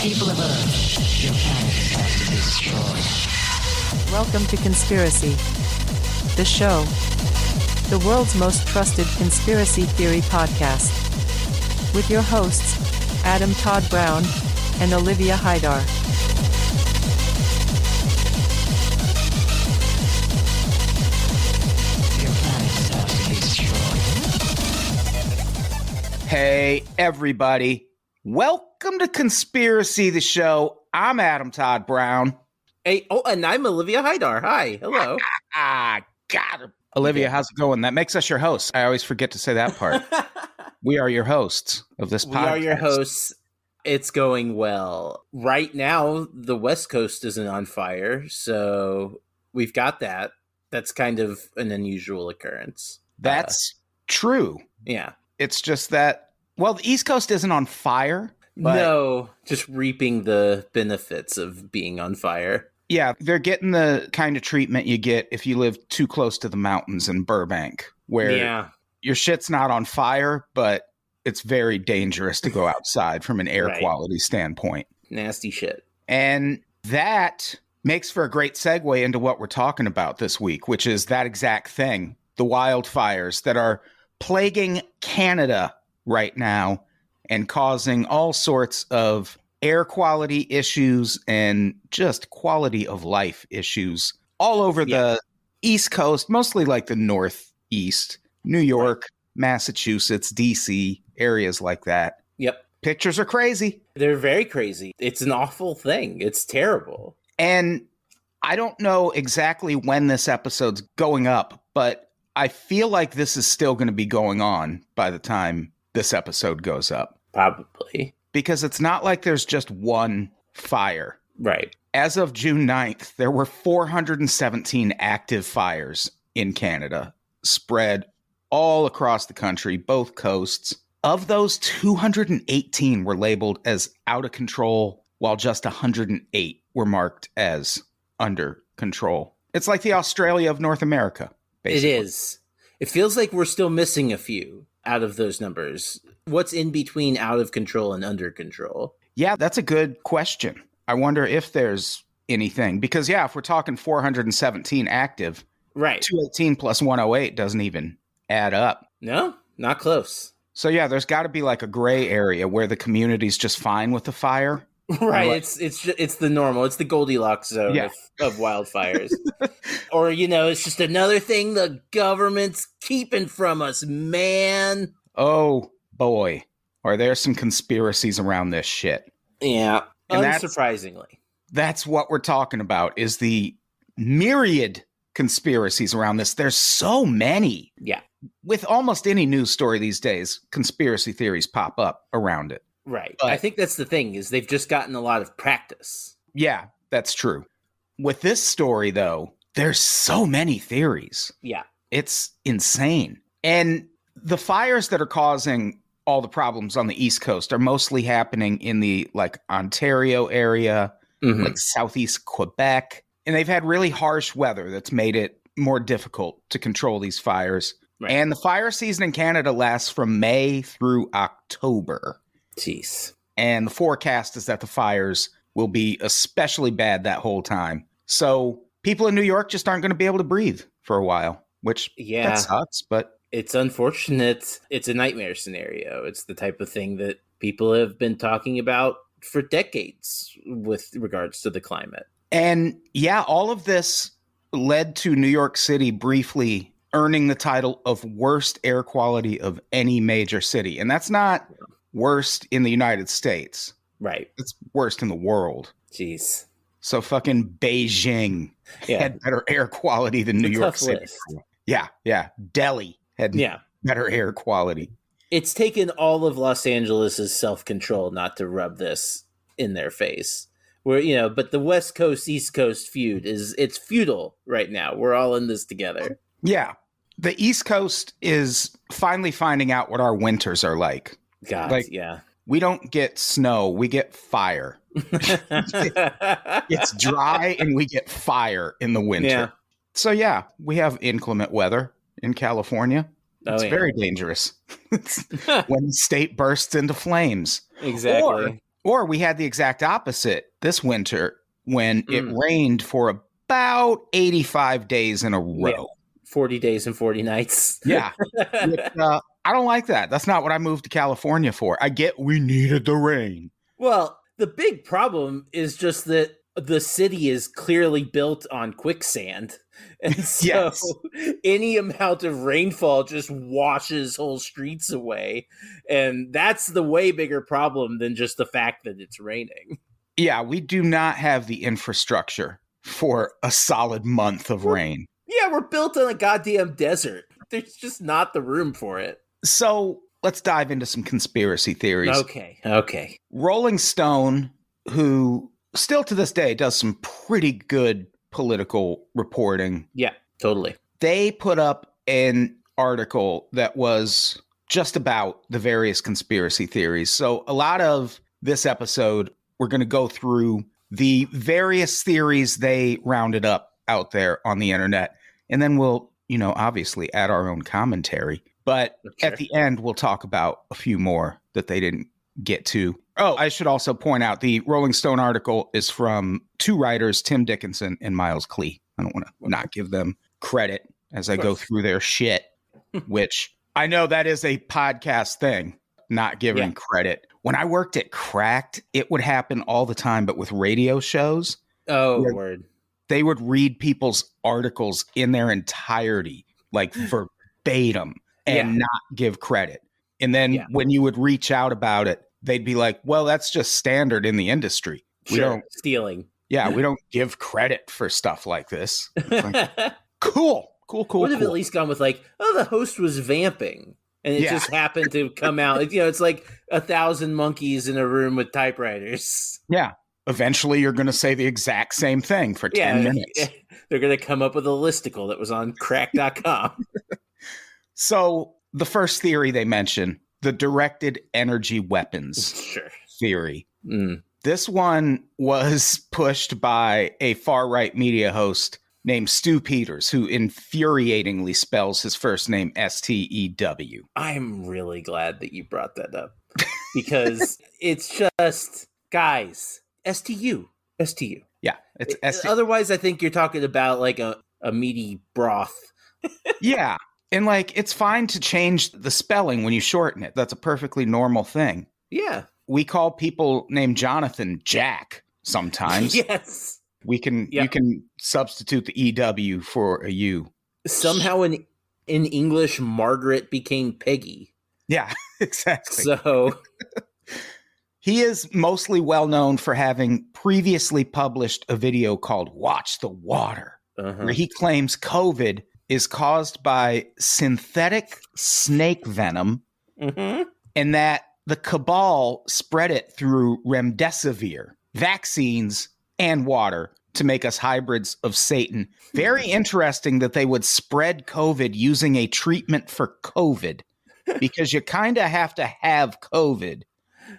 People of Earth, your planet has to be destroyed. Welcome to Conspiracy, the show, the world's most trusted conspiracy theory podcast, with your hosts, Adam Todd Brown and Olivia Hydar. Your planet has to be. Hey, everybody. Welcome to Conspiracy the Show. I'm Adam Todd Brown. Hey, oh, and I'm Olivia Hydar. Hi, hello. Ah, got her. Olivia, how's it going? That makes us your hosts. I always forget to say that part. we are your hosts of this podcast. we are your hosts. It's going well. Right now, the West Coast isn't on fire, so we've got that. That's kind of an unusual occurrence. That's true. Yeah. It's just that, well, the East Coast isn't on fire. But no, just reaping the benefits of being on fire. yeah, they're getting the kind of treatment you get if you live too close to the mountains in Burbank, where Yeah. your shit's not on fire, but it's very dangerous to go outside from an air Right. quality standpoint. Nasty shit. And that makes for a great segue into what we're talking about this week, which is that exact thing the wildfires that are plaguing Canada right now and causing all sorts of air quality issues and just quality of life issues all over Yeah. the East Coast, mostly like the Northeast, New York, Massachusetts, DC, areas like that. Yep. Pictures are crazy. They're very crazy. It's an awful thing. It's terrible. And I don't know exactly when this episode's going up, but I feel like this is still going to be going on by the time this episode goes up Probably. because it's not like there's just one fire. Right. As of June 9th, there were 417 active fires in Canada spread all across the country, both coasts. Of those, 218 were labeled as out of control, while just 108 were marked as under control. It's like the Australia of North America. Basically. It is. It feels like we're still missing a few out of those numbers. What's in between out of control and under control? Yeah, that's a good question. I wonder if there's anything because yeah, if we're talking 417 active, Right. 218 plus 108 doesn't even add up. No, not close. So yeah, there's got to be like a gray area where the community's just fine with the fire. Right. It's it's it's the normal. It's the Goldilocks zone Yeah. of, of wildfires. or you know, it's just another thing the government's keeping from us, man. Oh boy, are there some conspiracies around this shit? Yeah. And that's- Unsurprisingly. That's what we're talking about is the myriad conspiracies around this. There's so many. Yeah. With almost any news story these days, conspiracy theories pop up around it. Right. But- I think that's the thing is they've just gotten a lot of practice. Yeah, that's true. With this story though, there's so many theories. Yeah. It's insane. And the fires that are causing all the problems on the East Coast are mostly happening in the like Ontario area, Mhm. like southeast Quebec. And they've had really harsh weather that's made it more difficult to control these fires. Right. And the fire season in Canada lasts from May through October. Jeez. And the forecast is that the fires will be especially bad that whole time. So people in New York just aren't going to be able to breathe for a while, which Yeah. that sucks. But it's unfortunate. It's a nightmare scenario. It's the type of thing that people have been talking about for decades with regards to the climate. And yeah, all of this led to New York City briefly earning the title of worst air quality of any major city. And that's not worst in the United States, Right. it's worst in the world. Jeez. So fucking Beijing Yeah. had better air quality than New It's York City. list. Yeah, yeah. Delhi had Yeah. better air quality. It's taken all of Los Angeles' self control not to rub this in their face. Where you know, but the West Coast East Coast feud is it's feudal right now. We're all in this together. Yeah. The East Coast is finally finding out what our winters are like. God, Like- yeah. We don't get snow, we get fire. It's dry and we get fire in the winter. Yeah. So yeah, we have inclement weather in California. Oh, It's yeah. very dangerous. When the state bursts into flames. exactly. Or we had the exact opposite this winter when it Mm. rained for about 85 days in a row. Yeah. Forty days and forty nights. Yeah. Which, uh, I don't like that. That's not what I moved to California for. I get we needed the rain. Well, the big problem is just that the city is clearly built on quicksand. And so Yes. any amount of rainfall just washes whole streets away. And that's the way bigger problem than just the fact that it's raining. Yeah, we do not have the infrastructure for a solid month of rain. Yeah, we're built on a goddamn desert. There's just not the room for it. So let's dive into some conspiracy theories. Okay. Okay. Rolling Stone, who still to this day does some pretty good political reporting, Yeah, totally. they put up an article that was just about the various conspiracy theories. So, a lot of this episode, we're going to go through the various theories they rounded up out there on the internet. And then we'll, you know, obviously add our own commentary. But Sure. at the end, we'll talk about a few more that they didn't get to. Oh, I should also point out the Rolling Stone article is from two writers, Tim Dickinson and Miles Klee. I don't want to not give them credit as I go through their shit, which I know that is a podcast thing, not giving Yeah. credit. When I worked at Cracked, it would happen all the time, but with radio shows, Oh, word. they would read people's articles in their entirety, like verbatim, and Yeah. not give credit. And then Yeah. when you would reach out about it, they'd be like, well, that's just standard in the industry. We Sure. don't, Stealing. yeah, we don't give credit for stuff like this. Cool, cool, cool. would have cool. at least gone with like, oh, the host was vamping, and it Yeah. just happened to come out. You know, it's like a thousand monkeys in a room with typewriters. yeah. Eventually, you're going to say the exact same thing for 10 minutes. they're gonna come up with a listicle that was on cracked.com. So, the first theory they mention, the directed energy weapons sure. theory. Mm. This one was pushed by a far right media host named Stu Peters, who infuriatingly spells his first name S T E W. I'm really glad that you brought that up because it's just guys. STU. STU. Yeah, it's S T. Otherwise, I think you're talking about like a, a meaty broth. Yeah. And like, it's fine to change the spelling when you shorten it. That's a perfectly normal thing. Yeah. We call people named Jonathan Jack sometimes. yes. We can Yeah. you can substitute the EW for a U. Somehow in in English, Margaret became Peggy. Yeah, exactly. So He is mostly well known for having previously published a video called Watch the Water, uh-huh. where he claims COVID is caused by synthetic snake venom Mhm. and that the cabal spread it through remdesivir, vaccines, and water to make us hybrids of Satan. Very interesting that they would spread COVID using a treatment for COVID because you kind of have to have COVID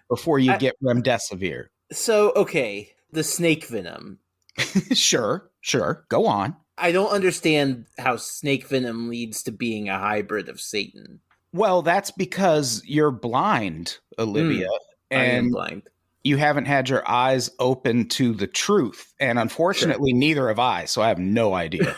before you I- get remdesivir. So okay, the snake venom. sure, sure. Go on. I don't understand how snake venom leads to being a hybrid of Satan. Well, that's because you're blind, Olivia, hmm, I am and blind. you haven't had your eyes open to the truth. And unfortunately, neither have I, so I have no idea.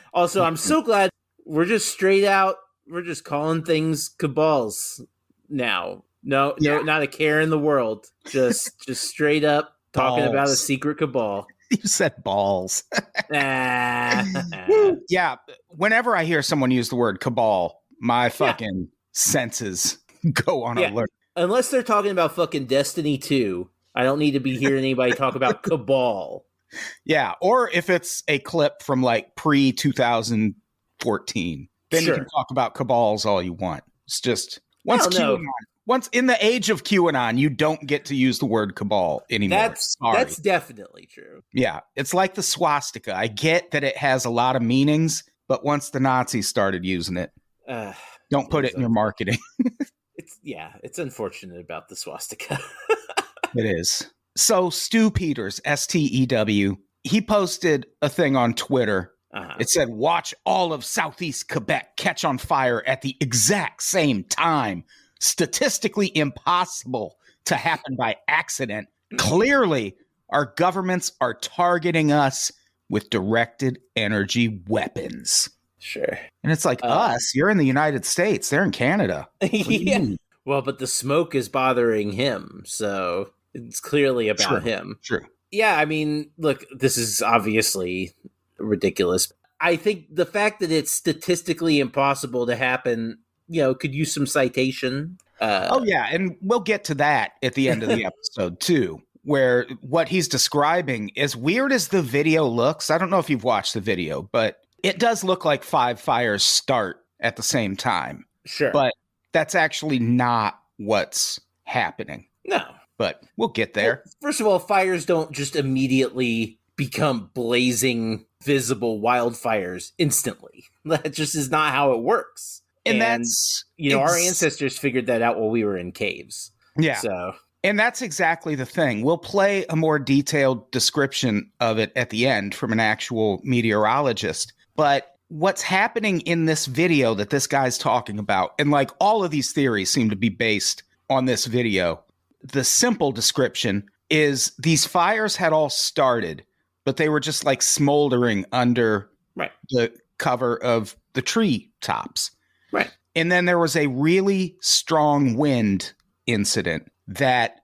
also, I'm so glad we're just straight out. We're just calling things cabals now. No, no, not a care in the world. Just, just straight up talking about a secret cabal. you said balls. Ah. yeah. Whenever I hear someone use the word cabal, my fucking senses go on Yeah. alert. Unless they're talking about fucking Destiny 2, I don't need to be hearing anybody talk about cabal. Yeah. Or if it's a clip from like pre 2014. Then you can talk about cabals all you want. It's just once Well, no. Once in the age of QAnon, you don't get to use the word cabal anymore. That's Sorry. that's definitely true. yeah, it's like the swastika. I get that it has a lot of meanings, but once the Nazis started using it, Uh, don't put it in your marketing. it's yeah, it's unfortunate about the swastika. It is. So Stu Peters, S T E W, he posted a thing on Twitter. uh-huh. It said, "Watch all of Southeast Quebec catch on fire at the exact same time. Statistically impossible to happen by accident. Clearly, our governments are targeting us with directed energy weapons." Sure. And it's like Uh, us. You're in the United States. They're in Canada. What do you yeah. Well, but the smoke is bothering him, so it's clearly about True. him. True. Yeah, I mean, look, this is obviously ridiculous. I think the fact that it's statistically impossible to happen, you know, could use some citation. Uh, Oh yeah, and we'll get to that at the end of the episode too, where what he's describing, as weird as the video looks, I don't know if you've watched the video, but it does look like five fires start at the same time. sure. But that's actually not what's happening. no. But we'll get there. Well, first of all, fires don't just immediately become blazing, visible wildfires instantly. That just is not how it works. And, that's you know, our ancestors figured that out while we were in caves. Yeah. So And that's exactly the thing. We'll play a more detailed description of it at the end from an actual meteorologist. But what's happening in this video that this guy's talking about, and like all of these theories seem to be based on this video, the simple description is these fires had all started, but they were just like smoldering under Right. the cover of the tree tops. Right. And then there was a really strong wind incident that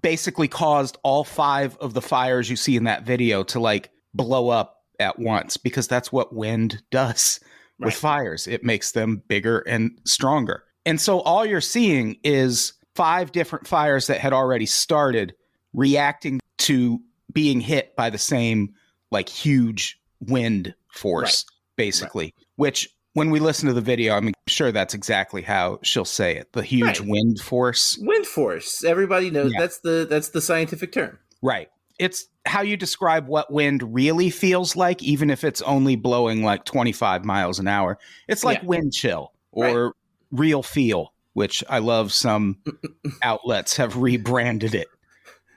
basically caused all five of the fires you see in that video to like blow up at once because that's what wind does with fires. It makes them bigger and stronger. And so all you're seeing is five different fires that had already started reacting to being hit by the same like huge wind force basically which when we listen to the video i'm sure that's exactly how she'll say it the huge Right. wind force wind force, everybody knows Yeah. that's the that's the scientific term. right it's how you describe what wind really feels like even if it's only blowing like 25 miles an hour it's like Yeah. wind chill or real feel which i love some outlets have rebranded it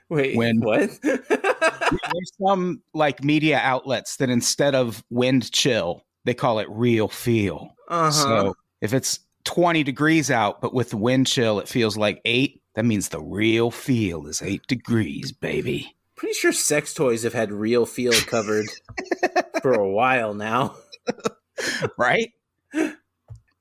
Wait, Wind. what? there's some like media outlets that instead of wind chill they call it real feel uh-huh. So if it's 20 degrees out, but with the wind chill, it feels like eight, that means the real feel is eight degrees, baby. Pretty sure sex toys have had real feel covered for a while now. Right?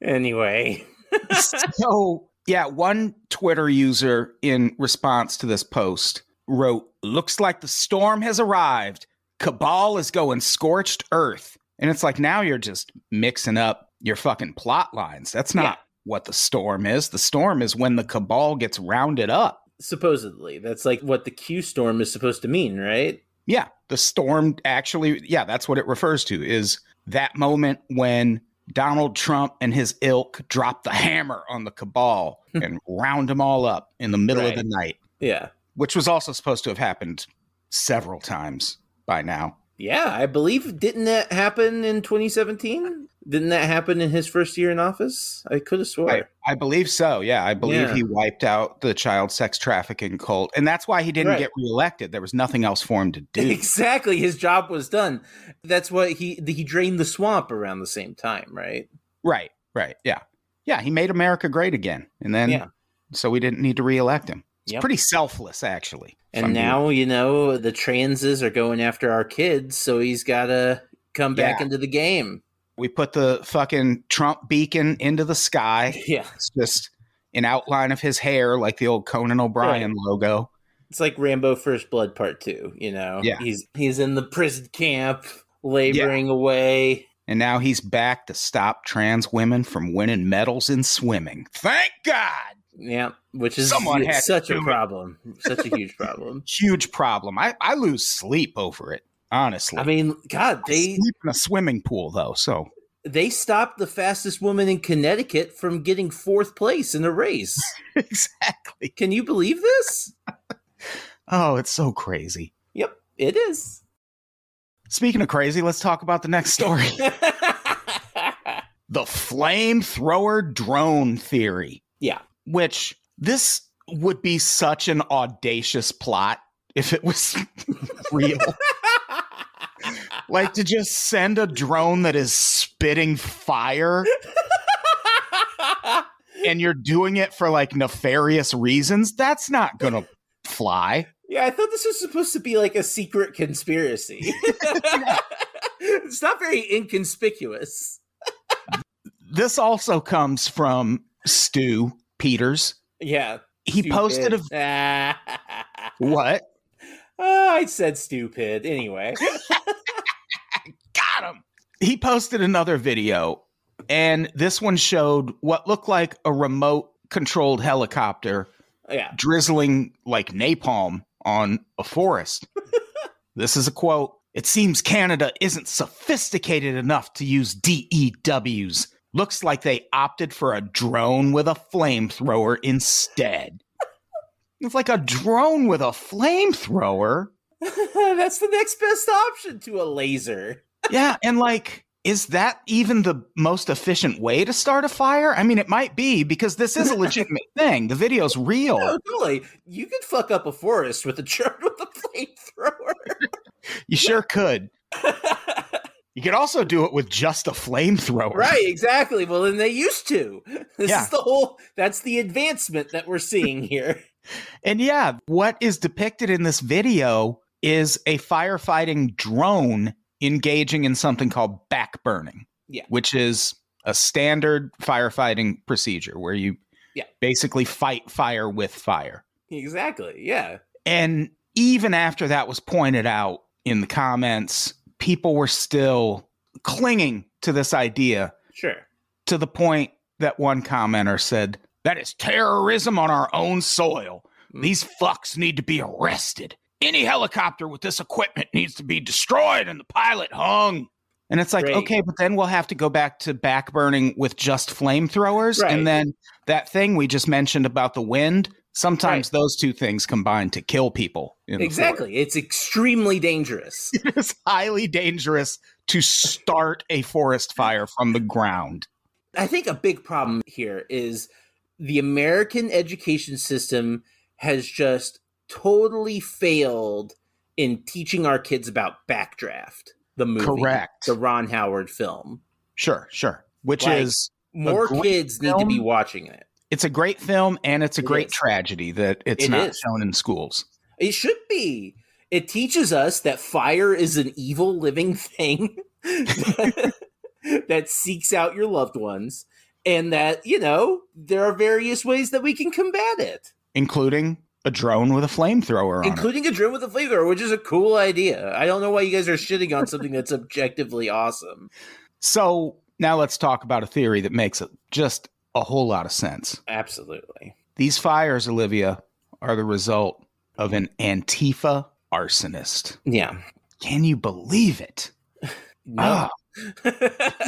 Anyway, so, yeah, one Twitter user in response to this post wrote, Looks like the storm has arrived. Cabal is going scorched earth. And it's like, now you're just mixing up your fucking plot lines. That's not Yeah. what the storm is. The storm is when the cabal gets rounded up. supposedly that's like what the Q storm is supposed to mean, right? Yeah, the storm actually, yeah, that's what it refers to is that moment when Donald Trump and his ilk drop the hammer on the cabal and round them all up in the middle of the night, Yeah. which was also supposed to have happened several times by now. Yeah, I believe didn't that happen in 2017? Didn't that happen in his first year in office? I could have swore. I, I believe so. Yeah, I believe Yeah. he wiped out the child sex trafficking cult, and that's why he didn't Right. get reelected. There was nothing else for him to do. Exactly, his job was done. That's what he he drained the swamp around the same time, right? right, right. Yeah, yeah. He made America great again, and then Yeah. so we didn't need to reelect him. It's Yep. pretty selfless, actually. And now, you know, the transes are going after our kids, so he's got to come back into the game. we put the fucking Trump beacon into the sky. Yeah. It's just an outline of his hair, like the old Conan O'Brien logo. It's like Rambo First Blood Part 2, you know. Yeah. He's he's in the prison camp laboring away. And now he's back to stop trans women from winning medals in swimming. Thank God. Yeah, which is Someone such a problem. Such a huge problem. Huge problem. I, I lose sleep over it, honestly. I mean, God, I they sleep in a swimming pool, though. So they stopped the fastest woman in Connecticut from getting fourth place in a race. exactly. Can you believe this? Oh, it's so crazy. Yep, it is. Speaking of crazy, let's talk about the next story. the flamethrower drone theory. yeah. Which this would be such an audacious plot if it was real. like to just send a drone that is spitting fire and you're doing it for like nefarious reasons. That's not to fly. Yeah, I thought this was supposed to be like a secret conspiracy. it's not very inconspicuous. This also comes from Stu Peters. Yeah. He posted a a. what? Oh, I said stupid. Anyway. Got him. He posted another video, and this one showed what looked like a remote controlled helicopter Yeah. drizzling like napalm on a forest. this is a quote. It seems Canada isn't sophisticated enough to use DEWs. Looks like they opted for a drone with a flamethrower instead. It's like a drone with a flamethrower. That's the next best option to a laser. Yeah, and like, is that even the most efficient way to start a fire? I mean, it might be because this is a legitimate thing. The video's real. No, totally. You could fuck up a forest with a drone with a flamethrower. You sure could. You could also do it with just a flamethrower. right, exactly. Well, then they used to. This Yeah. is the whole, that's the advancement that we're seeing here. And yeah, what is depicted in this video is a firefighting drone engaging in something called backburning. Yeah. Which is a standard firefighting procedure where you Yeah. basically fight fire with fire. Exactly. Yeah. And even after that was pointed out in the comments, people were still clinging to this idea Sure. to the point that one commenter said, That is terrorism on our own soil. Mm. These fucks need to be arrested. Any helicopter with this equipment needs to be destroyed and the pilot hung. And it's like, Great. okay, but then we'll have to go back to backburning with just flamethrowers. Right. And then that thing we just mentioned about the wind, sometimes those two things combine to kill people. Exactly. It's extremely dangerous. It is highly dangerous to start a forest fire from the ground. I think a big problem here is the American education system has just totally failed in teaching our kids about Backdraft, the movie, Correct. the Ron Howard film. Sure, sure. Which Like, is More kids need to be watching it. It's a great film and it's a It great is. tragedy that it's It not is. shown in schools. It should be. It teaches us that fire is an evil living thing that seeks out your loved ones, and that, you know, there are various ways that we can combat it, including a drone with a flamethrower on it. including a drone with a flamethrower, which is a cool idea. I don't know why you guys are shitting on something that's objectively awesome. So now let's talk about a theory that makes it just a whole lot of sense. Absolutely. These fires, Olivia, are the result of an Antifa arsonist. Yeah. Can you believe it? No. Ah,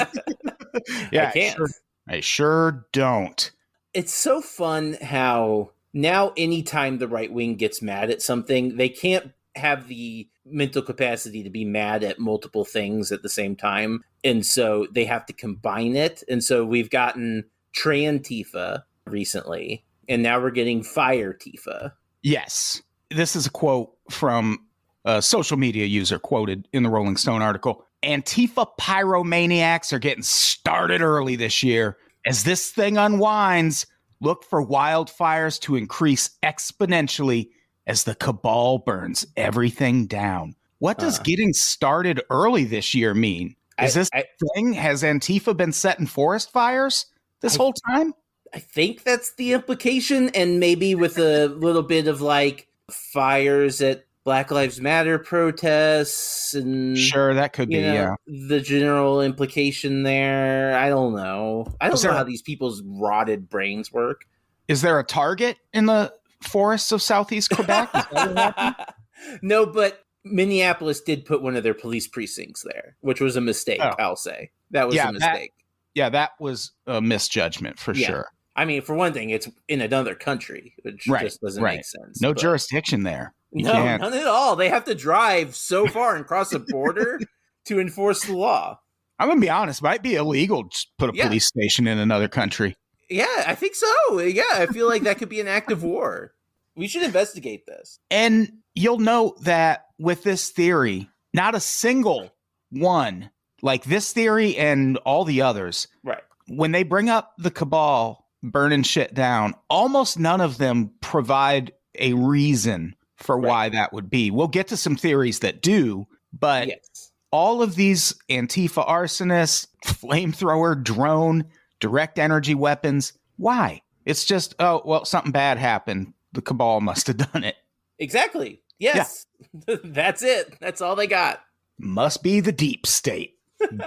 yeah, I can't. sure- I sure don't. it's so fun how now anytime the right wing gets mad at something they can't have the mental capacity to be mad at multiple things at the same time and so they have to combine it and so we've gotten Trantifa recently and now we're getting Fire Tifa. Yes. This is a quote from a social media user quoted in the Rolling Stone article. Antifa pyromaniacs are getting started early this year. As this thing unwinds, look for wildfires to increase exponentially as the cabal burns everything down. What does Uh. getting started early this year mean? Is I- this I, thing? Has Antifa been setting forest fires this I- whole time? I think that's the implication, and maybe with a little bit of like fires at Black Lives Matter protests and Sure, that could be, know, yeah. the general implication there. I don't know. I don't Was know how these people's rotted brains work. Is there a target in the forests of southeast Quebec? That no, but Minneapolis did put one of their police precincts there, which was a mistake, Oh. I'll say. That was Yeah, a that- mistake. Yeah, that was a misjudgment for Yeah. sure. I mean, for one thing, it's in another country, which Right, just doesn't right. make sense. No but- jurisdiction there. You No, can't. none at all. They have to drive so far and cross a border to enforce the law. I'm gonna be honest. Might be illegal to put a Yeah. police station in another country. Yeah, I think so. Yeah, I feel like that could be an act of war. We should investigate this. And you'll note that with this theory, not a single one, like this theory and all the others, Right. when they bring up the cabal burning shit down, almost none of them provide a reason for Right. why that would be. We'll get to some theories that do, but yes. all of these Antifa arsonists, flamethrower, drone, direct energy weapons, why? It's just, oh, well, something bad happened. The cabal must have done it. Exactly. Yes. That's it. That's all they got. Must be the deep state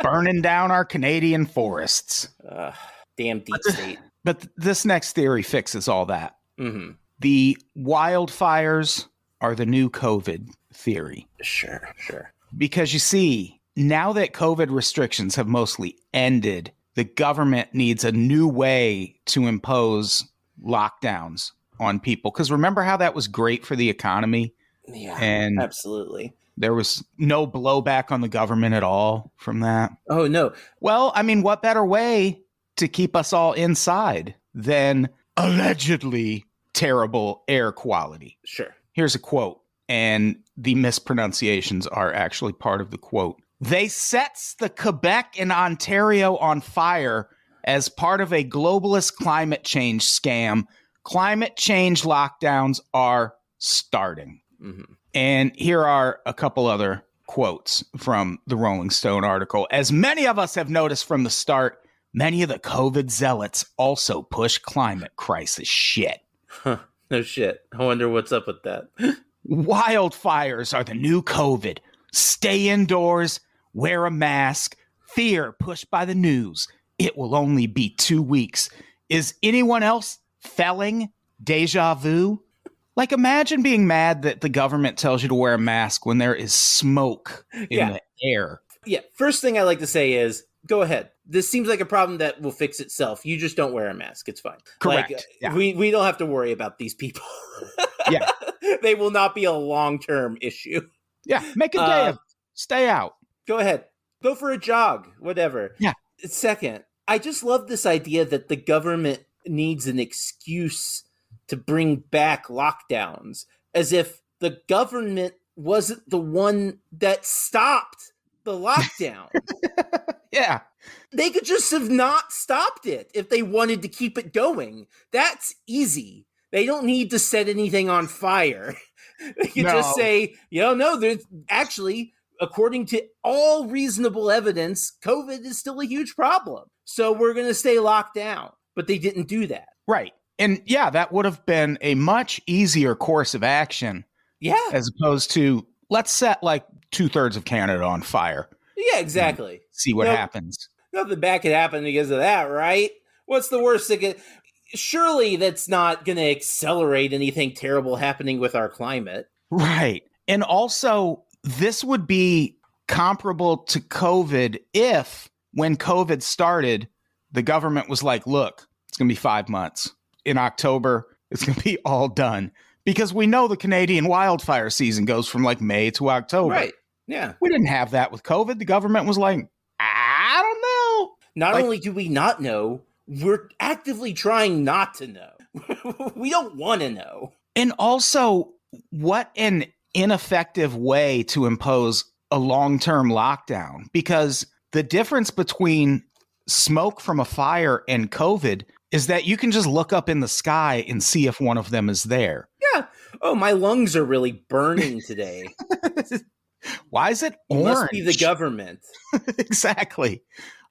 burning down our Canadian forests. Ugh, damn deep state. But th- this next theory fixes all that. hmm The wildfires are the new COVID theory. Sure, sure. Because you see, now that COVID restrictions have mostly ended, the government needs a new way to impose lockdowns on people. Because remember how that was great for the economy? Yeah, And absolutely. There was no blowback on the government at all from that. Oh no, Well, I mean, what better way to keep us all inside than allegedly terrible air quality? sure. Here's a quote, and the mispronunciations are actually part of the quote. They sets the Quebec and Ontario on fire as part of a globalist climate change scam. Climate change lockdowns are starting. hmm And here are a couple other quotes from the Rolling Stone article. As many of us have noticed from the start, many of the COVID zealots also push climate crisis shit. Huh. No shit. I wonder what's up with that. Wildfires are the new COVID. Stay indoors, wear a mask, fear pushed by the news. It will only be two weeks. Is anyone else felling deja vu? Like, imagine being mad that the government tells you to wear a mask when there is smoke in Yeah. the air. yeah. First thing I like to say is, go ahead. This seems like a problem that will fix itself. You just don't wear a mask. It's fine. Correct. Like, Yeah. We we don't have to worry about these people. Yeah. they will not be a long term issue. Yeah, make a day Uh, of it. Stay out. Go ahead. Go for a jog. Whatever. Yeah. Second, I just love this idea that the government needs an excuse to bring back lockdowns, as if the government wasn't the one that stopped the lockdown. Yeah. they could just have not stopped it if they wanted to keep it going. That's easy. They don't need to set anything on fire. they can just say, you know, no, there's actually, according to all reasonable evidence, COVID is still a huge problem. So we're going to stay locked down. But they didn't do that. Right. And yeah, that would have been a much easier course of action Yeah. as opposed to let's set like two thirds of Canada on fire, Yeah, exactly. see what Nope. happens. Nothing bad could happen because of that, right? What's the worst that could. Surely that's not going to accelerate anything terrible happening with our climate. Right. And also, this would be comparable to COVID if, when COVID started, the government was like, look, it's going to be five months. In October, it's going to be all done. Because we know the Canadian wildfire season goes from like May to October. Right. Yeah. We didn't have that with COVID. The government was like, I don't know. Not Like- only do we not know, we're actively trying not to know. we don't want to know. And also, what an ineffective way to impose a long term lockdown because the difference between smoke from a fire and COVID is that you can just look up in the sky and see if one of them is there. Yeah. Oh, my lungs are really burning today. Why is it It orange? must be the government. exactly.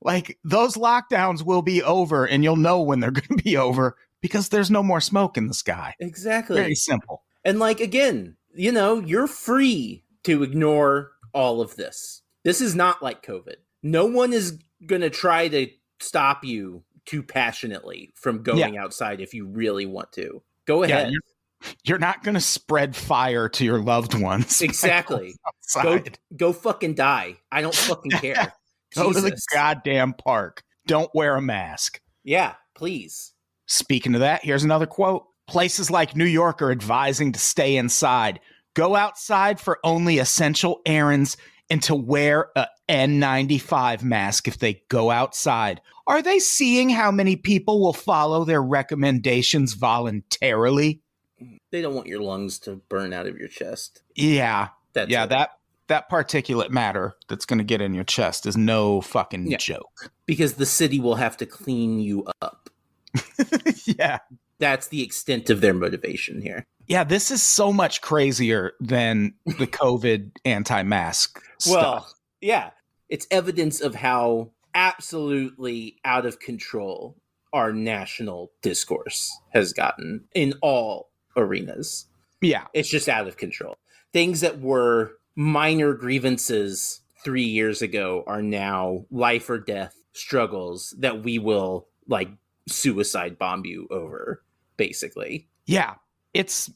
Like those lockdowns will be over and you'll know when they're going to be over because there's no more smoke in the sky. Exactly. Very simple. And like again, you know, you're free to ignore all of this. This is not like COVID. No one is going to try to stop you too passionately from going outside if you really want to. Go Yeah, ahead. you're, you're not going to spread fire to your loved ones. exactly. Go go fucking die. I don't fucking care. Go to the goddamn park. Don't wear a mask. Yeah, please. Speaking of that, here's another quote. Places like New York are advising to stay inside. Go outside for only essential errands and to wear a N95 mask if they go outside. Are they seeing how many people will follow their recommendations voluntarily? They don't want your lungs to burn out of your chest. Yeah. That's yeah, it. that that particulate matter that's going to get in your chest is no fucking Yeah. joke. because the city will have to clean you up. yeah. That's the extent of their motivation here. Yeah, this is so much crazier than the COVID anti-mask Well, stuff. yeah, it's evidence of how absolutely out of control our national discourse has gotten in all arenas. Yeah. It's just out of control. Things that were minor grievances three years ago are now life or death struggles that we will like suicide bomb you over, basically. Yeah. It's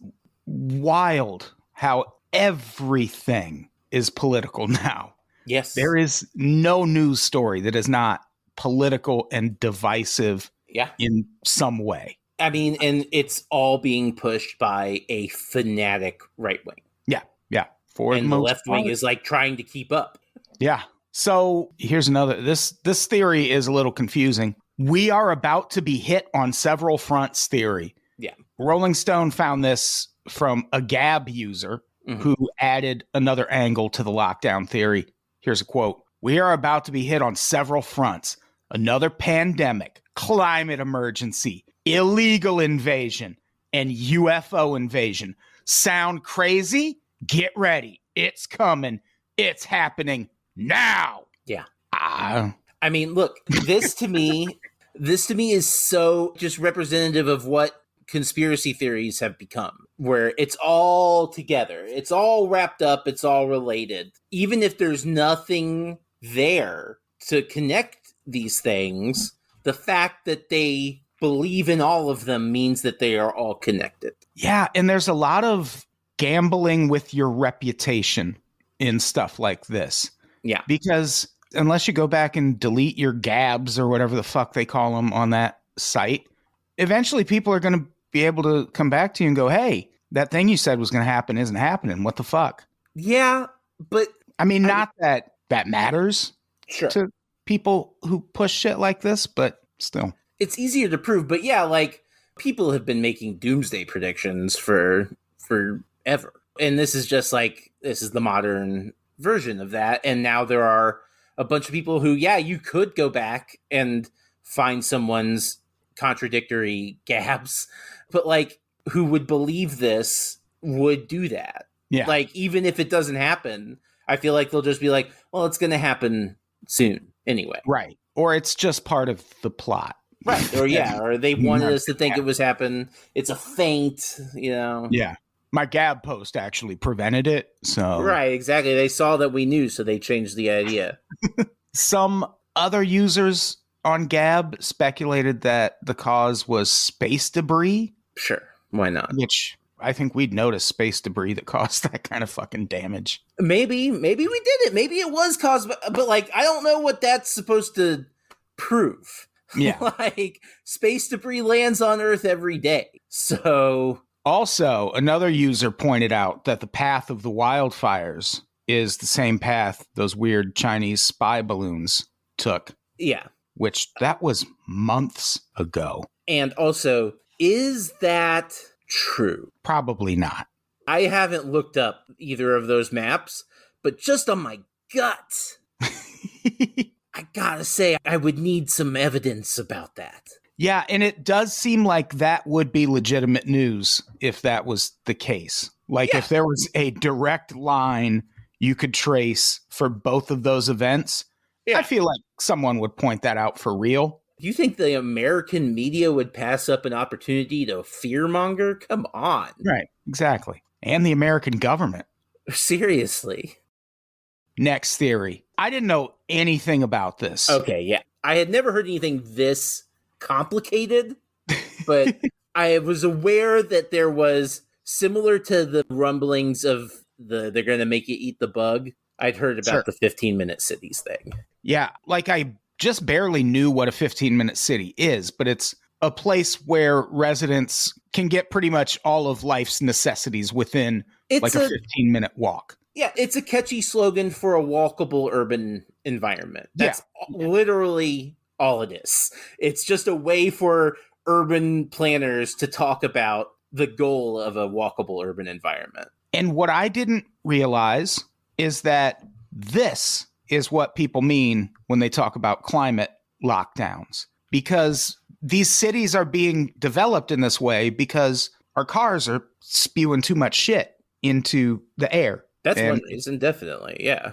wild how everything is political now. Yes. There is no news story that is not political and divisive yeah. in some way. I mean, and it's all being pushed by a fanatic right wing. Yeah. Yeah. For And the left wing is like trying to keep up. Yeah. So here's another this this theory is a little confusing. We are about to be hit on several fronts theory. Yeah. Rolling Stone found this from a Gab user Mhm. who added another angle to the lockdown theory. Here's a quote. We are about to be hit on several fronts. Another pandemic, climate emergency, illegal invasion, and UFO invasion. Sound crazy? Get ready. It's coming. It's happening now. Yeah. Ah, I mean, look, this to me, this to me is so just representative of what conspiracy theories have become, where it's all together, it's all wrapped up, it's all related. Even if there's nothing there to connect these things, the fact that they believe in all of them means that they are all connected. yeah. And there's a lot of gambling with your reputation in stuff like this. Yeah. Because unless you go back and delete your gabs or whatever the fuck they call them on that site, eventually people are going to be able to come back to you and go, hey, that thing you said was going to happen isn't happening. What the fuck? Yeah, but I mean, I- not that that matters sure. to people who push shit like this, but still. it's easier to prove but yeah like people have been making doomsday predictions for forever and this is just like this is the modern version of that and now there are a bunch of people who yeah you could go back and find someone's contradictory gabs but like who would believe this would do that Yeah. like even if it doesn't happen i feel like they'll just be like well it's gonna happen soon anyway right. Or it's just part of the plot. Right. Or yeah, or they wanted us to think it was happen. It's a feint, you know. Yeah. My Gab post actually prevented it. So Right, exactly. They saw that we knew, so they changed the idea. some other users on Gab speculated that the cause was space debris, Sure. Why not? which I think we'd notice space debris that caused that kind of fucking damage. Maybe, maybe we did it. Maybe it was caused by, but like I don't know what that's supposed to prove. Yeah. like space debris lands on Earth every day. So Also, another user pointed out that the path of the wildfires is the same path those weird Chinese spy balloons took, yeah. which that was months ago. And also, is that true? Probably not. I haven't looked up either of those maps, but just on my gut, I gotta say, I would need some evidence about that. yeah, and it does seem like that would be legitimate news if that was the case. Like Yeah. if there was a direct line you could trace for both of those events, Yeah. I feel like someone would point that out for real. Do you think the American media would pass up an opportunity to fearmonger? Come on. Right. Exactly. And the American government. Seriously. Next theory. I didn't know anything about this. Okay, yeah. I had never heard anything this complicated, but I was aware that there was similar to the rumblings of the they're going to make you eat the bug I'd heard about Sure. the 15 minute cities thing. Yeah, like I just barely knew what a 15 minute city is, but it's a place where residents can get pretty much all of life's necessities within It's like a, a 15 minute walk. yeah, it's a catchy slogan for a walkable urban environment. Yeah. That's literally all it is. It's just a way for urban planners to talk about the goal of a walkable urban environment. And what I didn't realize is that this is what people mean when they talk about climate lockdowns because these cities are being developed in this way because our cars are spewing too much shit into the air. That's And- one reason, definitely. Yeah.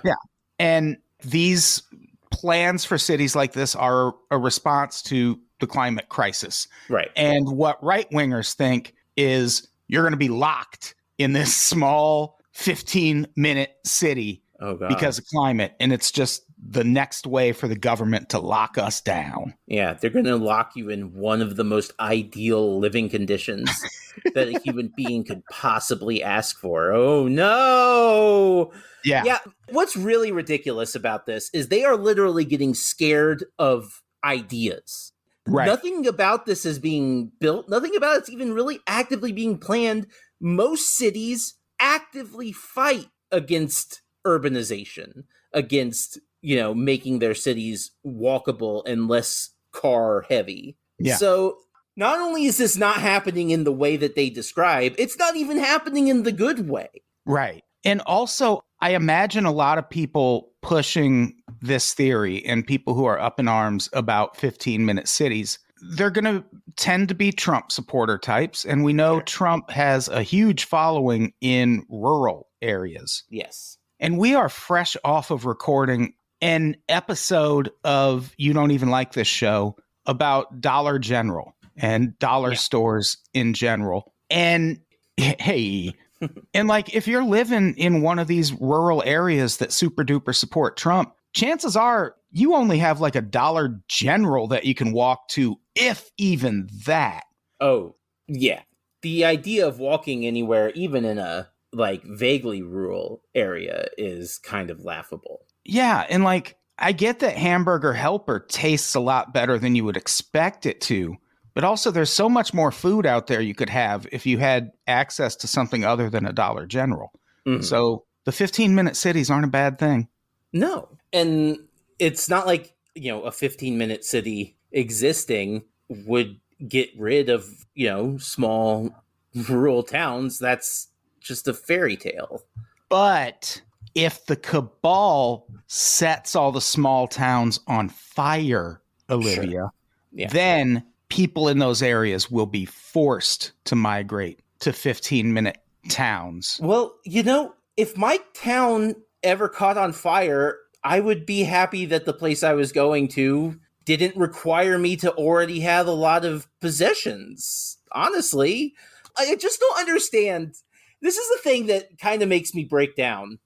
And these plans for cities like this are a response to the climate crisis. Right. And what right wingers think is you're going to be locked in this small 15 minute city Oh god. because of climate. And it's just the next way for the government to lock us down. yeah, they're going to lock you in one of the most ideal living conditions that a human being could possibly ask for. Oh no. Yeah. Yeah, what's really ridiculous about this is they are literally getting scared of ideas. Right. Nothing about this is being built, nothing about it's even really actively being planned. Most cities actively fight against urbanization, against, you know, making their cities walkable and less car heavy. Yeah. So not only is this not happening in the way that they describe, it's not even happening in the good way. Right. And also, I imagine a lot of people pushing this theory and people who are up in arms about 15 minute cities, they're going to tend to be Trump supporter types. And we know Sure. Trump has a huge following in rural areas. Yes. And we are fresh off of recording an episode of You Don't Even Like This Show about Dollar General and dollar Yeah. stores in general. And hey, and like if you're living in one of these rural areas that super duper support Trump, chances are you only have like a Dollar General that you can walk to, if even that. Oh, yeah. The idea of walking anywhere, even in a like vaguely rural area, is kind of laughable. Yeah, and like I get that hamburger helper tastes a lot better than you would expect it to, but also there's so much more food out there you could have if you had access to something other than a Dollar General. Mhm. So the 15 minute cities aren't a bad thing. No. And it's not like, you know, a 15 minute city existing would get rid of, you know, small rural towns. That's just a fairy tale. But if the cabal sets all the small towns on fire, Olivia, Yeah. then people in those areas will be forced to migrate to 15 minute towns. Well, you know, if my town ever caught on fire, I would be happy that the place I was going to didn't require me to already have a lot of possessions. Honestly, I just don't understand. This is the thing that kind of makes me break down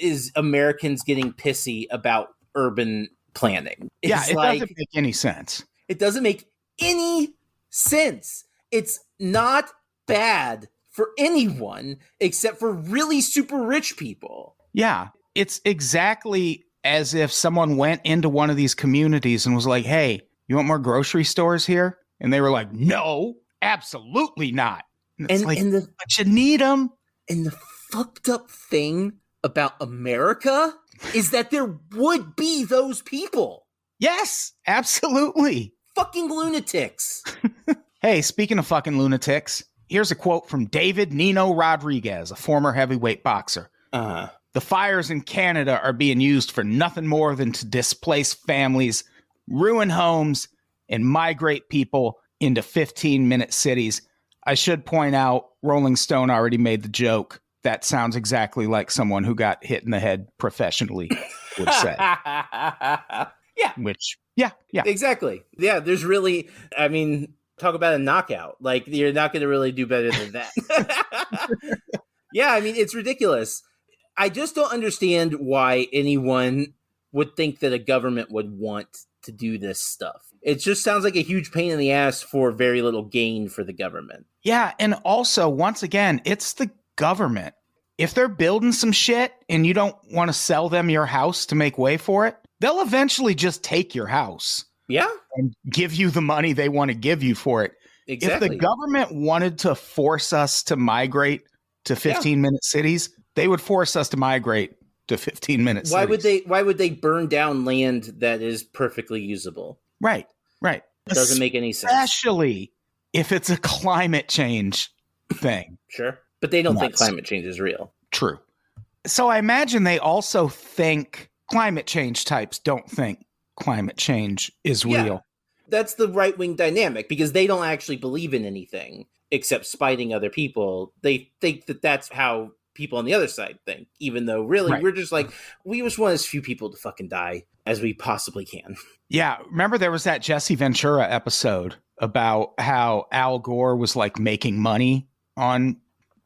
is Americans getting pissy about urban planning. yeah, it like doesn't make any sense. it doesn't make any sense. It's not bad for anyone except for really super rich people. Yeah, it's exactly as if someone went into one of these communities and was like, "Hey, you want more grocery stores here?" And they were like, "No, absolutely not." And it's And like, and the "But you need them." And the fucked up thing about America is that there would be those people. Yes, absolutely. Fucking lunatics. Hey, speaking of fucking lunatics, here's a quote from David Nino Rodriguez, a former heavyweight boxer. Uh The fires in Canada are being used for nothing more than to displace families, ruin homes, and migrate people into 15 minute cities. I should point out, Rolling Stone already made the joke. That sounds exactly like someone who got hit in the head professionally would say. yeah, Which, yeah, yeah. exactly. Yeah, there's really I mean, talk about a knockout. Like you're not going to really do better than that. yeah, I mean, it's ridiculous. I just don't understand why anyone would think that a government would want to do this stuff. It just sounds like a huge pain in the ass for very little gain for the government. Yeah. And also, once again, it's the government. if they're building some shit and you don't want to sell them your house to make way for it, they'll eventually just take your house Yeah, and give you the money they want to give you for it. exactly. If the government wanted to force us to migrate to 15 minute cities, they would force us to migrate to 15 minutes. why cities. would they? Why would they burn down land that is perfectly usable? Right, right. It doesn't make any sense. Especially if it's a climate change thing. Sure, but they don't think climate change is real. True. So I imagine they also think climate change types don't think climate change is Yeah. real. That's the right wing dynamic because they don't actually believe in anything except spiting other people. They think that that's how people on the other side think, even though really Right. we're just like we just want as few people to fucking die as we possibly can. Yeah. Remember there was that Jesse Ventura episode about how Al Gore was like making money on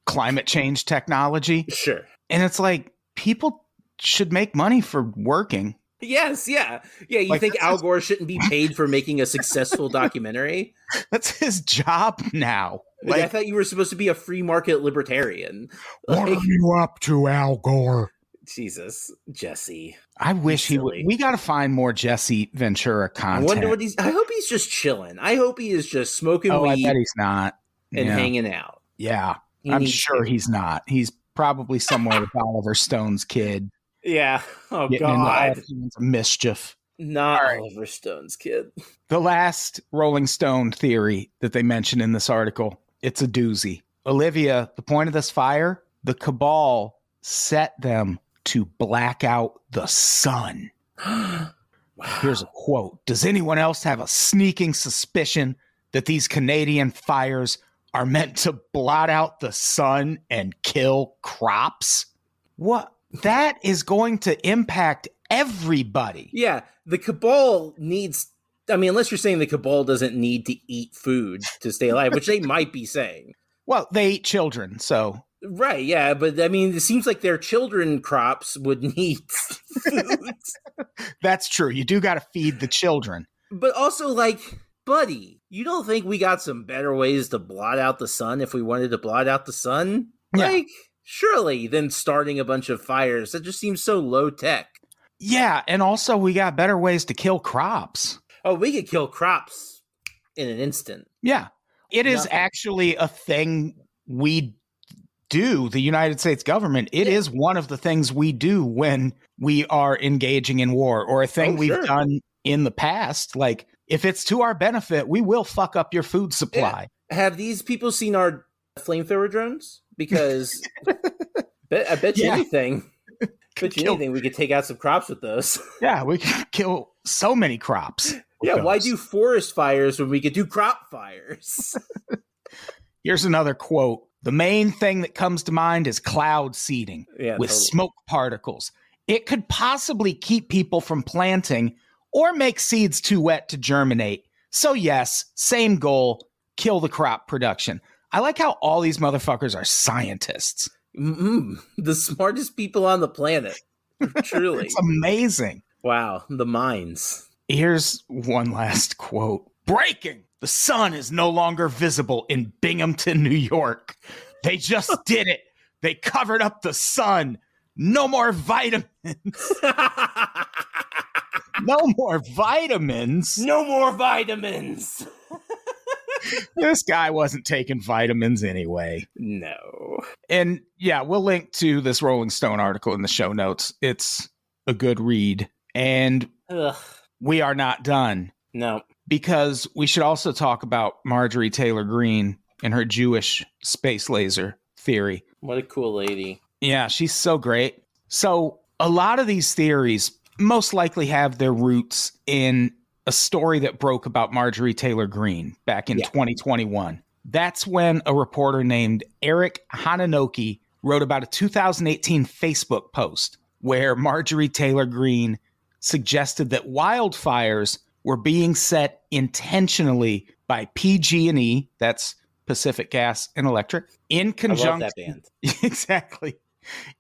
climate change technology. Sure. And it's like people should make money for working. Yes, yeah. Yeah, you Like, think Al Gore shouldn't be paid for making a successful documentary? That's his job now. Like, I thought you were supposed to be a free market libertarian. what Like, are you up to, Al Gore? Jesus, Jesse. I wish he would. We got to find more Jesse Ventura content. I wonder what he's. I hope he's just chilling. I hope he is just smoking oh, I bet he's not. and yeah. hanging out. yeah, He I'm sure to. he's not. He's probably somewhere with Oliver Stone's kid. Yeah. Oh getting into God. mischief. Not All right. Oliver Stone's kid. The last Rolling Stone theory that they mentioned in this article, it's a doozy. Olivia, the point of this fire, the cabal set them to black out the sun. wow. Here's a quote Does anyone else have a sneaking suspicion that these Canadian fires are meant to blot out the sun and kill crops? What? That is going to impact everybody. Yeah, the cabal needs. I mean, unless you're saying the cabal doesn't need to eat food to stay alive, which they might be saying. Well, they eat children, so Right, yeah, but I mean, it seems like their children crops would need food. that's true. You do got to feed the children. but also, like, buddy, you don't think we got some better ways to blot out the sun if we wanted to blot out the sun? Yeah. Like, surely than starting a bunch of fires. That just seems so low tech. Yeah, and also we got better ways to kill crops. Oh, we could kill crops in an instant. Yeah. It is Nothing. actually a thing we do, the United States government. It is Yeah. one of the things we do when we are engaging in war or a thing Oh, we've sure. done in the past. Like, if it's to our benefit, we will fuck up your food supply. Have these people seen our flamethrower drones? Because bet, I bet you Yeah. anything. Bet you kill- anything we could take out some crops with those. Yeah, we could kill so many crops. with yeah, why do forest fires when we could do crop fires? Here's another quote. The main thing that comes to mind is cloud seeding. yeah, with totally. smoke particles. It could possibly keep people from planting or make seeds too wet to germinate. So, yes, same goal kill the crop production. I like how all these motherfuckers are scientists. Mm-mm. the smartest people on the planet. Truly. It's amazing. wow, the minds. Here's one last quote Breaking! The sun is no longer visible in Binghamton, New York. They just did it. They covered up the sun. No more vitamins. No more vitamins. no more vitamins. this guy wasn't taking vitamins anyway. No. And yeah, we'll link to this Rolling Stone article in the show notes. It's a good read. And Ugh. We are not done No. because we should also talk about Marjorie Taylor Greene and her Jewish space laser theory. What a cool lady. Yeah, she's so great. So, a lot of these theories most likely have their roots in a story that broke about Marjorie Taylor Greene back in Yeah. 2021. That's when a reporter named Eric Hananoki wrote about a 2018 Facebook post where Marjorie Taylor Greene suggested that wildfires were being set intentionally by PG&E, that's Pacific Gas and Electric, in conjunction exactly.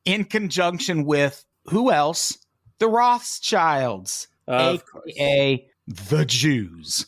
In conjunction with who else? The Rothschilds, Of course. aka the Jews.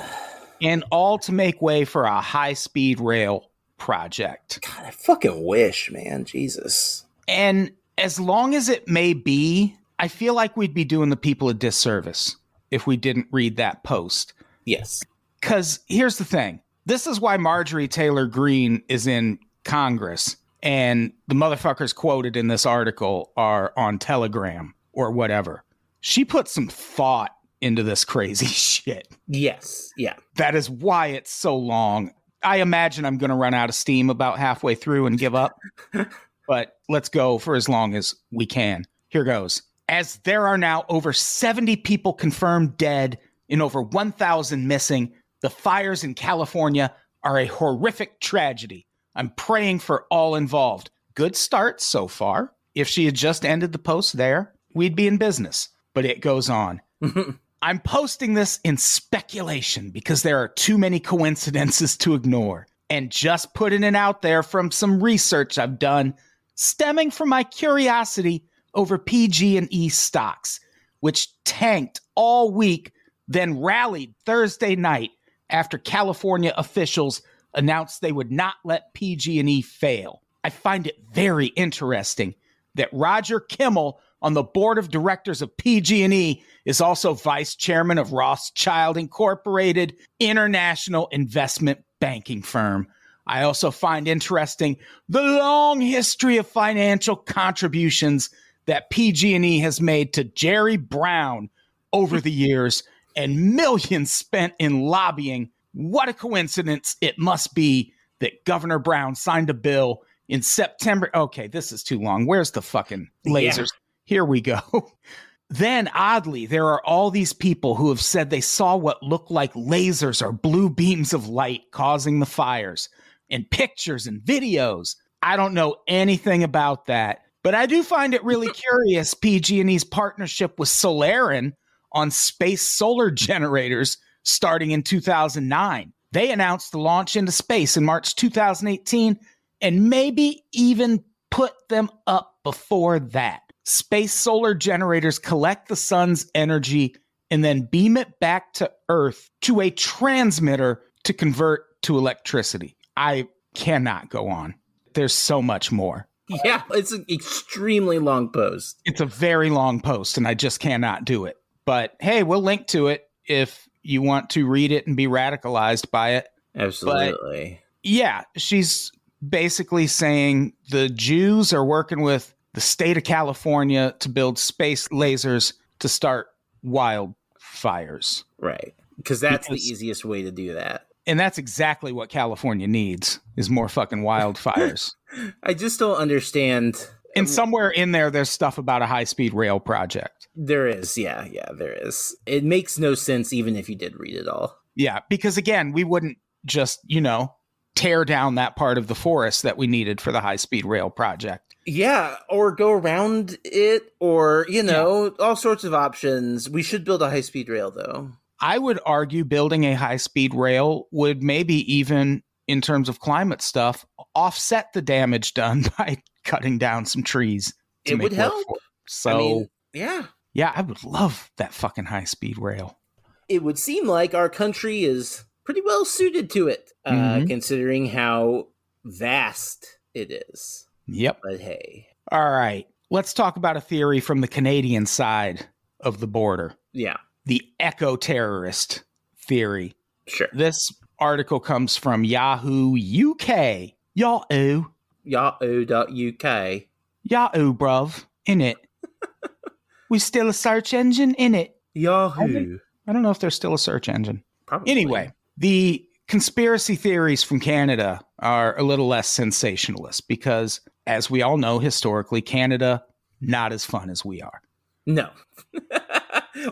and all to make way for a high speed rail project. God, I fucking wish, man. Jesus. And as long as it may be, I feel like we'd be doing the people a disservice if we didn't read that post. Yes. Because here's the thing this is why Marjorie Taylor Greene is in Congress. And the motherfuckers quoted in this article are on Telegram or whatever. She put some thought into this crazy shit. Yes. Yeah. That is why it's so long. I imagine I'm going to run out of steam about halfway through and give up, but let's go for as long as we can. Here goes. As there are now over 70 people confirmed dead and over 1,000 missing, the fires in California are a horrific tragedy. I'm praying for all involved. Good start so far. If she had just ended the post there, we'd be in business. But it goes on. I'm posting this in speculation because there are too many coincidences to ignore, and just putting it out there from some research I've done stemming from my curiosity over PG&E stocks, which tanked all week, then rallied Thursday night after California officials announced they would not let PG&E fail. I find it very interesting that Roger Kimmel on the board of directors of PG&E is also vice chairman of Rothschild Incorporated, international investment banking firm. I also find interesting the long history of financial contributions that PG&E has made to Jerry Brown over the years and millions spent in lobbying. What a coincidence it must be that Governor Brown signed a bill in September. Okay, this is too long. Where's the fucking lasers? Here we go. Then, oddly, there are all these people who have said they saw what looked like lasers or blue beams of light causing the fires, and pictures and videos. I don't know anything about that, but I do find it really curious PG&E's partnership with Solaren on space solar generators starting in 2009. They announced the launch into space in March 2018 and maybe even put them up before that. Space solar generators collect the sun's energy and then beam it back to Earth to a transmitter to convert to electricity. I cannot go on. There's so much more. Yeah, it's an extremely long post. It's a very long post and I just cannot do it. But hey, we'll link to it if you want to read it and be radicalized by it. Absolutely. Yeah, she's basically saying the Jews are working with the state of California to build space lasers to start wildfires. right. Because that's Because- the easiest way to do that. And that's exactly what California needs is more fucking wildfires. I just don't understand. and somewhere in there there's stuff about a high-speed rail project. There is, yeah, yeah, there is. It makes no sense even if you did read it all. Yeah, because again, we wouldn't just, you know, tear down that part of the forest that we needed for the high-speed rail project. Yeah, or go around it, or, you know, all sorts of options. We should build a high speed rail, though. I would argue building a high speed rail would maybe even, in terms of climate stuff, offset the damage done by cutting down some trees. It would help. it. So, I mean, yeah. yeah, I would love that fucking high speed rail. It would seem like our country is pretty well suited to it, uh, Mhm. considering how vast it is. Yep. But hey, All right. Let's talk about a theory from the Canadian side of the border yeah, the eco terrorist theory. sure. This article comes from Yahoo UK. Yahoo. Yahoo.uk. Yahoo, bruv. In it. we still a search engine in it. Yahoo. I don't know if there's still a search engine. Probably. Anyway, the conspiracy theories from Canada are a little less sensationalist because, as we all know, historically, Canada not as fun as we are. No.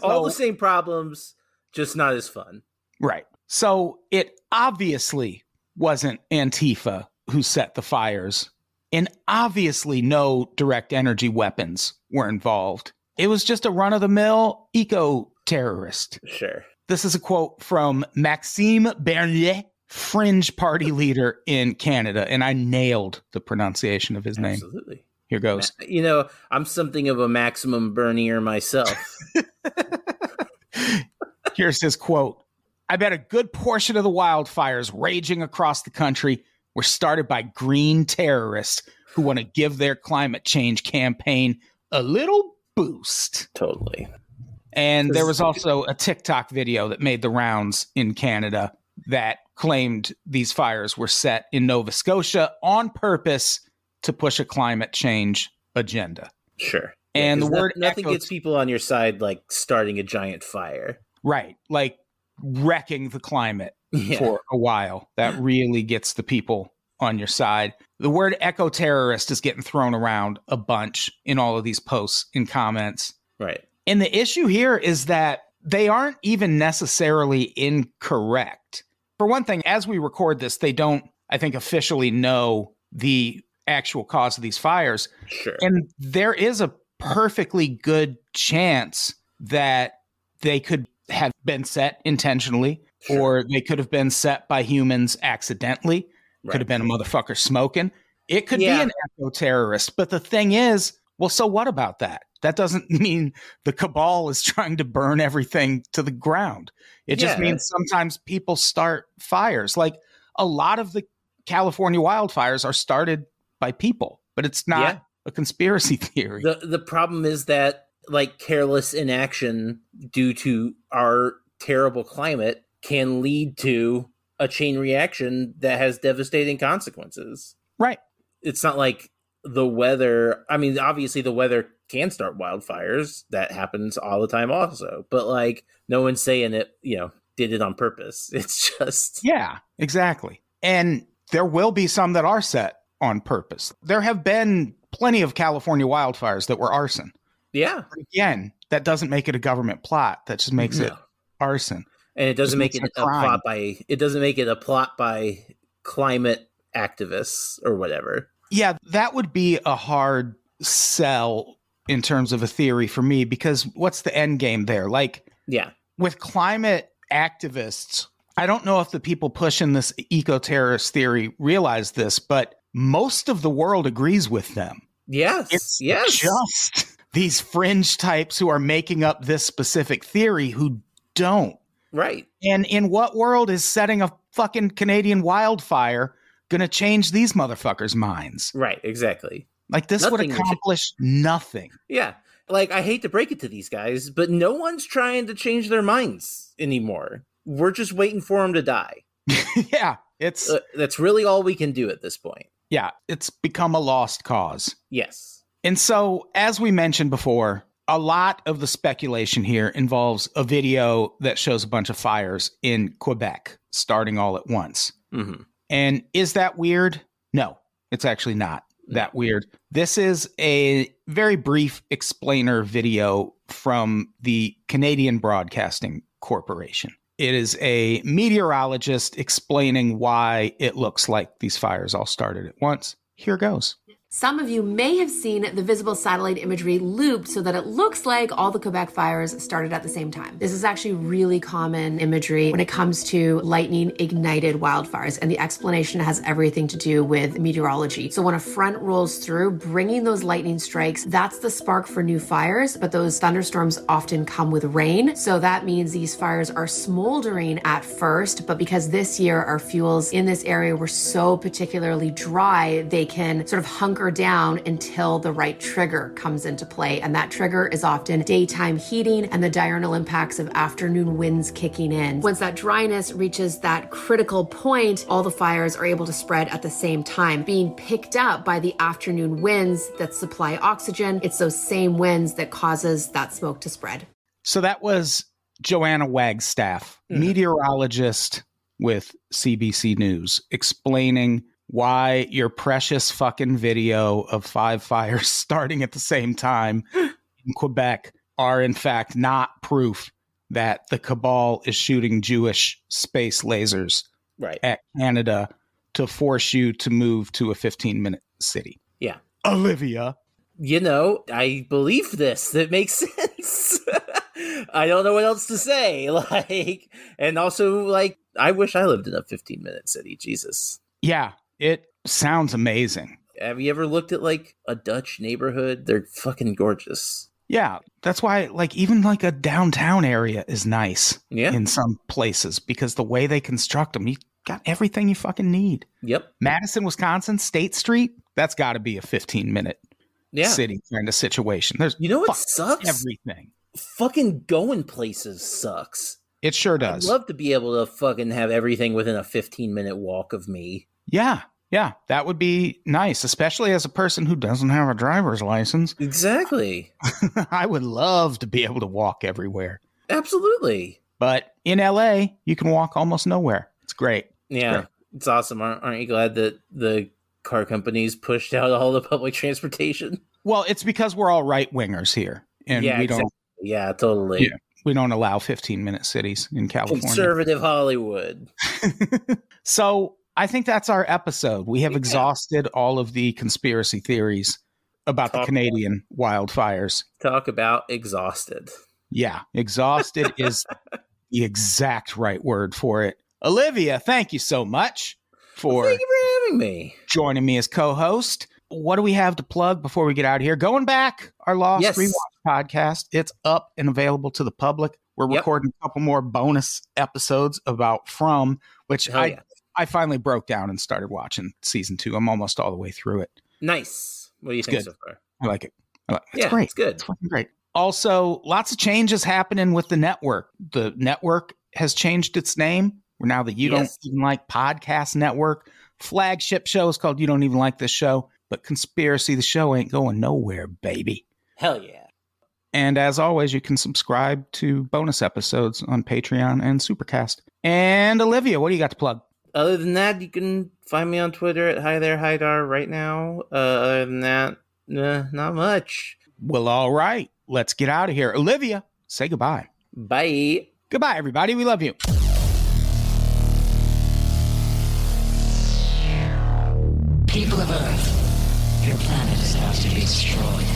All the same problems, just not as fun. Right. So it obviously wasn't Antifa who set the fires, and obviously no direct energy weapons were involved. It was just a run of the mill eco terrorist. Sure. This is a quote from Maxime Bernier, fringe party leader in Canada, and I nailed the pronunciation of his name. Absolutely. Here goes. You know, I'm something of a maximum burnier myself. Here's his quote I bet a good portion of the wildfires raging across the country were started by green terrorists who want to give their climate change campaign a little boost. Totally. And there was also a TikTok video that made the rounds in Canada that claimed these fires were set in Nova Scotia on purpose to push a climate change agenda. Sure. And the no- word nothing gets people on your side like starting a giant fire. Right. Like wrecking the climate Yeah. for a while. That really gets the people on your side. The word eco terrorist is getting thrown around a bunch in all of these posts and comments. right. And the issue here is that they aren't even necessarily incorrect. For one thing, as we record this, they don't, I think, officially know the actual cause of these fires. Sure. And there is a perfectly good chance that they could have been set intentionally Sure. or they could have been set by humans accidentally. Could have been a motherfucker smoking. It could Yeah. be an eco terrorist. But the thing is, well, so what about that? That doesn't mean the cabal is trying to burn everything to the ground. It just Yeah. means sometimes people start fires. Like a lot of the California wildfires are started by people, but it's not Yeah. a conspiracy theory. the the problem is that like careless inaction due to our terrible climate can lead to a chain reaction that has devastating consequences. right. It's not like the weather, I mean obviously the weather can start wildfires. That happens all the time also. But like no one's saying it, you know, did it on purpose. It's just Yeah, exactly. And there will be some that are set on purpose. There have been plenty of California wildfires that were arson. yeah. Again, that doesn't make it a government plot. That just makes it arson. and it doesn't Just make it it a a plot by it doesn't make it a plot by climate activists or whatever. Yeah, that would be a hard sell in terms of a theory for me because what's the end game there? Like Yeah. with climate activists, I don't know if the people pushing this eco terrorist theory realize this, but most of the world agrees with them. Yes. It's yes. just these fringe types who are making up this specific theory who don't. right. And in what world is setting a fucking Canadian wildfire going to change these motherfuckers' minds? Right. Exactly. Like this would Nothing would accomplish nothing. Yeah. Like I hate to break it to these guys, but no one's trying to change their minds anymore. We're just waiting for them to die. yeah, it's Uh, that's really all we can do at this point. Yeah, it's become a lost cause. Yes. And so, as we mentioned before, a lot of the speculation here involves a video that shows a bunch of fires in Quebec starting all at once. hmm And is that weird? No, it's actually not that weird. This is a very brief explainer video from the Canadian Broadcasting Corporation. It is a meteorologist explaining why it looks like these fires all started at once. Here goes. Some of you may have seen the visible satellite imagery looped so that it looks like all the Quebec fires started at the same time. This is actually really common imagery when it comes to lightning ignited wildfires, and the explanation has everything to do with meteorology. So when a front rolls through, bringing those lightning strikes, that's the spark for new fires, but those thunderstorms often come with rain. So that means these fires are smoldering at first, but because this year our fuels in this area were so particularly dry, they can sort of hunker down until the right trigger comes into play. And that trigger is often daytime heating and the diurnal impacts of afternoon winds kicking in. Once that dryness reaches that critical point, all the fires are able to spread at the same time, being picked up by the afternoon winds that supply oxygen. It's those same winds that causes that smoke to spread. So that was Johanna Wagstaffe, mm-hmm. meteorologist with CBC News, explaining why your precious fucking video of five fires starting at the same time in Quebec are in fact not proof that the cabal is shooting Jewish space lasers Right. at Canada to force you to move to a 15 minute city. Yeah. Olivia. You know, I believe this. That makes sense. I don't know what else to say. Like, and also, like, I wish I lived in a 15 minute city. Jesus. Yeah, it sounds amazing. Have you ever looked at like a Dutch neighborhood? They're fucking gorgeous. Yeah, that's why like even like a downtown area is nice Yeah. in some places because the way they construct them, you got everything you fucking need. Yep. Madison, Wisconsin, State Street, that's got to be a 15 minute Yeah. city kind of situation. There's You know what sucks? everything. Fucking going places sucks. It sure I'd does. love to be able to fucking have everything within a 15 minute walk of me. Yeah. Yeah. That would be nice, especially as a person who doesn't have a driver's license. Exactly. I would love to be able to walk everywhere. Absolutely. But in LA, you can walk almost nowhere. It's great. Yeah. great. It's awesome. Aren't, aren't you glad that the car companies pushed out all the public transportation? Well, it's because we're all right wingers here. And yeah, we don't exactly. Yeah, totally. Yeah. we don't allow 15 minute cities in California. Conservative Hollywood. so I think that's our episode. We have Yeah. exhausted all of the conspiracy theories about the Talk- Canadian wildfires. Talk about exhausted. Yeah, exhausted is the exact right word for it. Olivia, thank you so much for Thank you for having me. joining me as co-host. What do we have to plug before we get out of here? Going back, our Lost Yes. Rewatch podcast. It's up and available to the public. We're Yep. recording a couple more bonus episodes about From, which Hell I yeah. I finally broke down and started watching season two. I'm almost all the way through it. Nice. What do you It's think good. so far? I like it. I like, it's yeah, great. it's good. It's fucking great. Also, lots of changes happening with the network. The network has changed its name. We're now the You Yes. Don't Even Like Podcast Network. Flagship show is called You Don't Even Like This Show, but Conspiracy, the show ain't going nowhere, baby. Hell yeah. And as always, you can subscribe to bonus episodes on Patreon and Supercast. And Olivia, what do you got to plug? Other than that, you can find me on Twitter at Hi There Hydar right now. Uh, other than that, nah, not much. Well, all right. Let's get out of here. Olivia, say goodbye. Bye. Goodbye, everybody. We love you. People of Earth, your planet is about to be destroyed.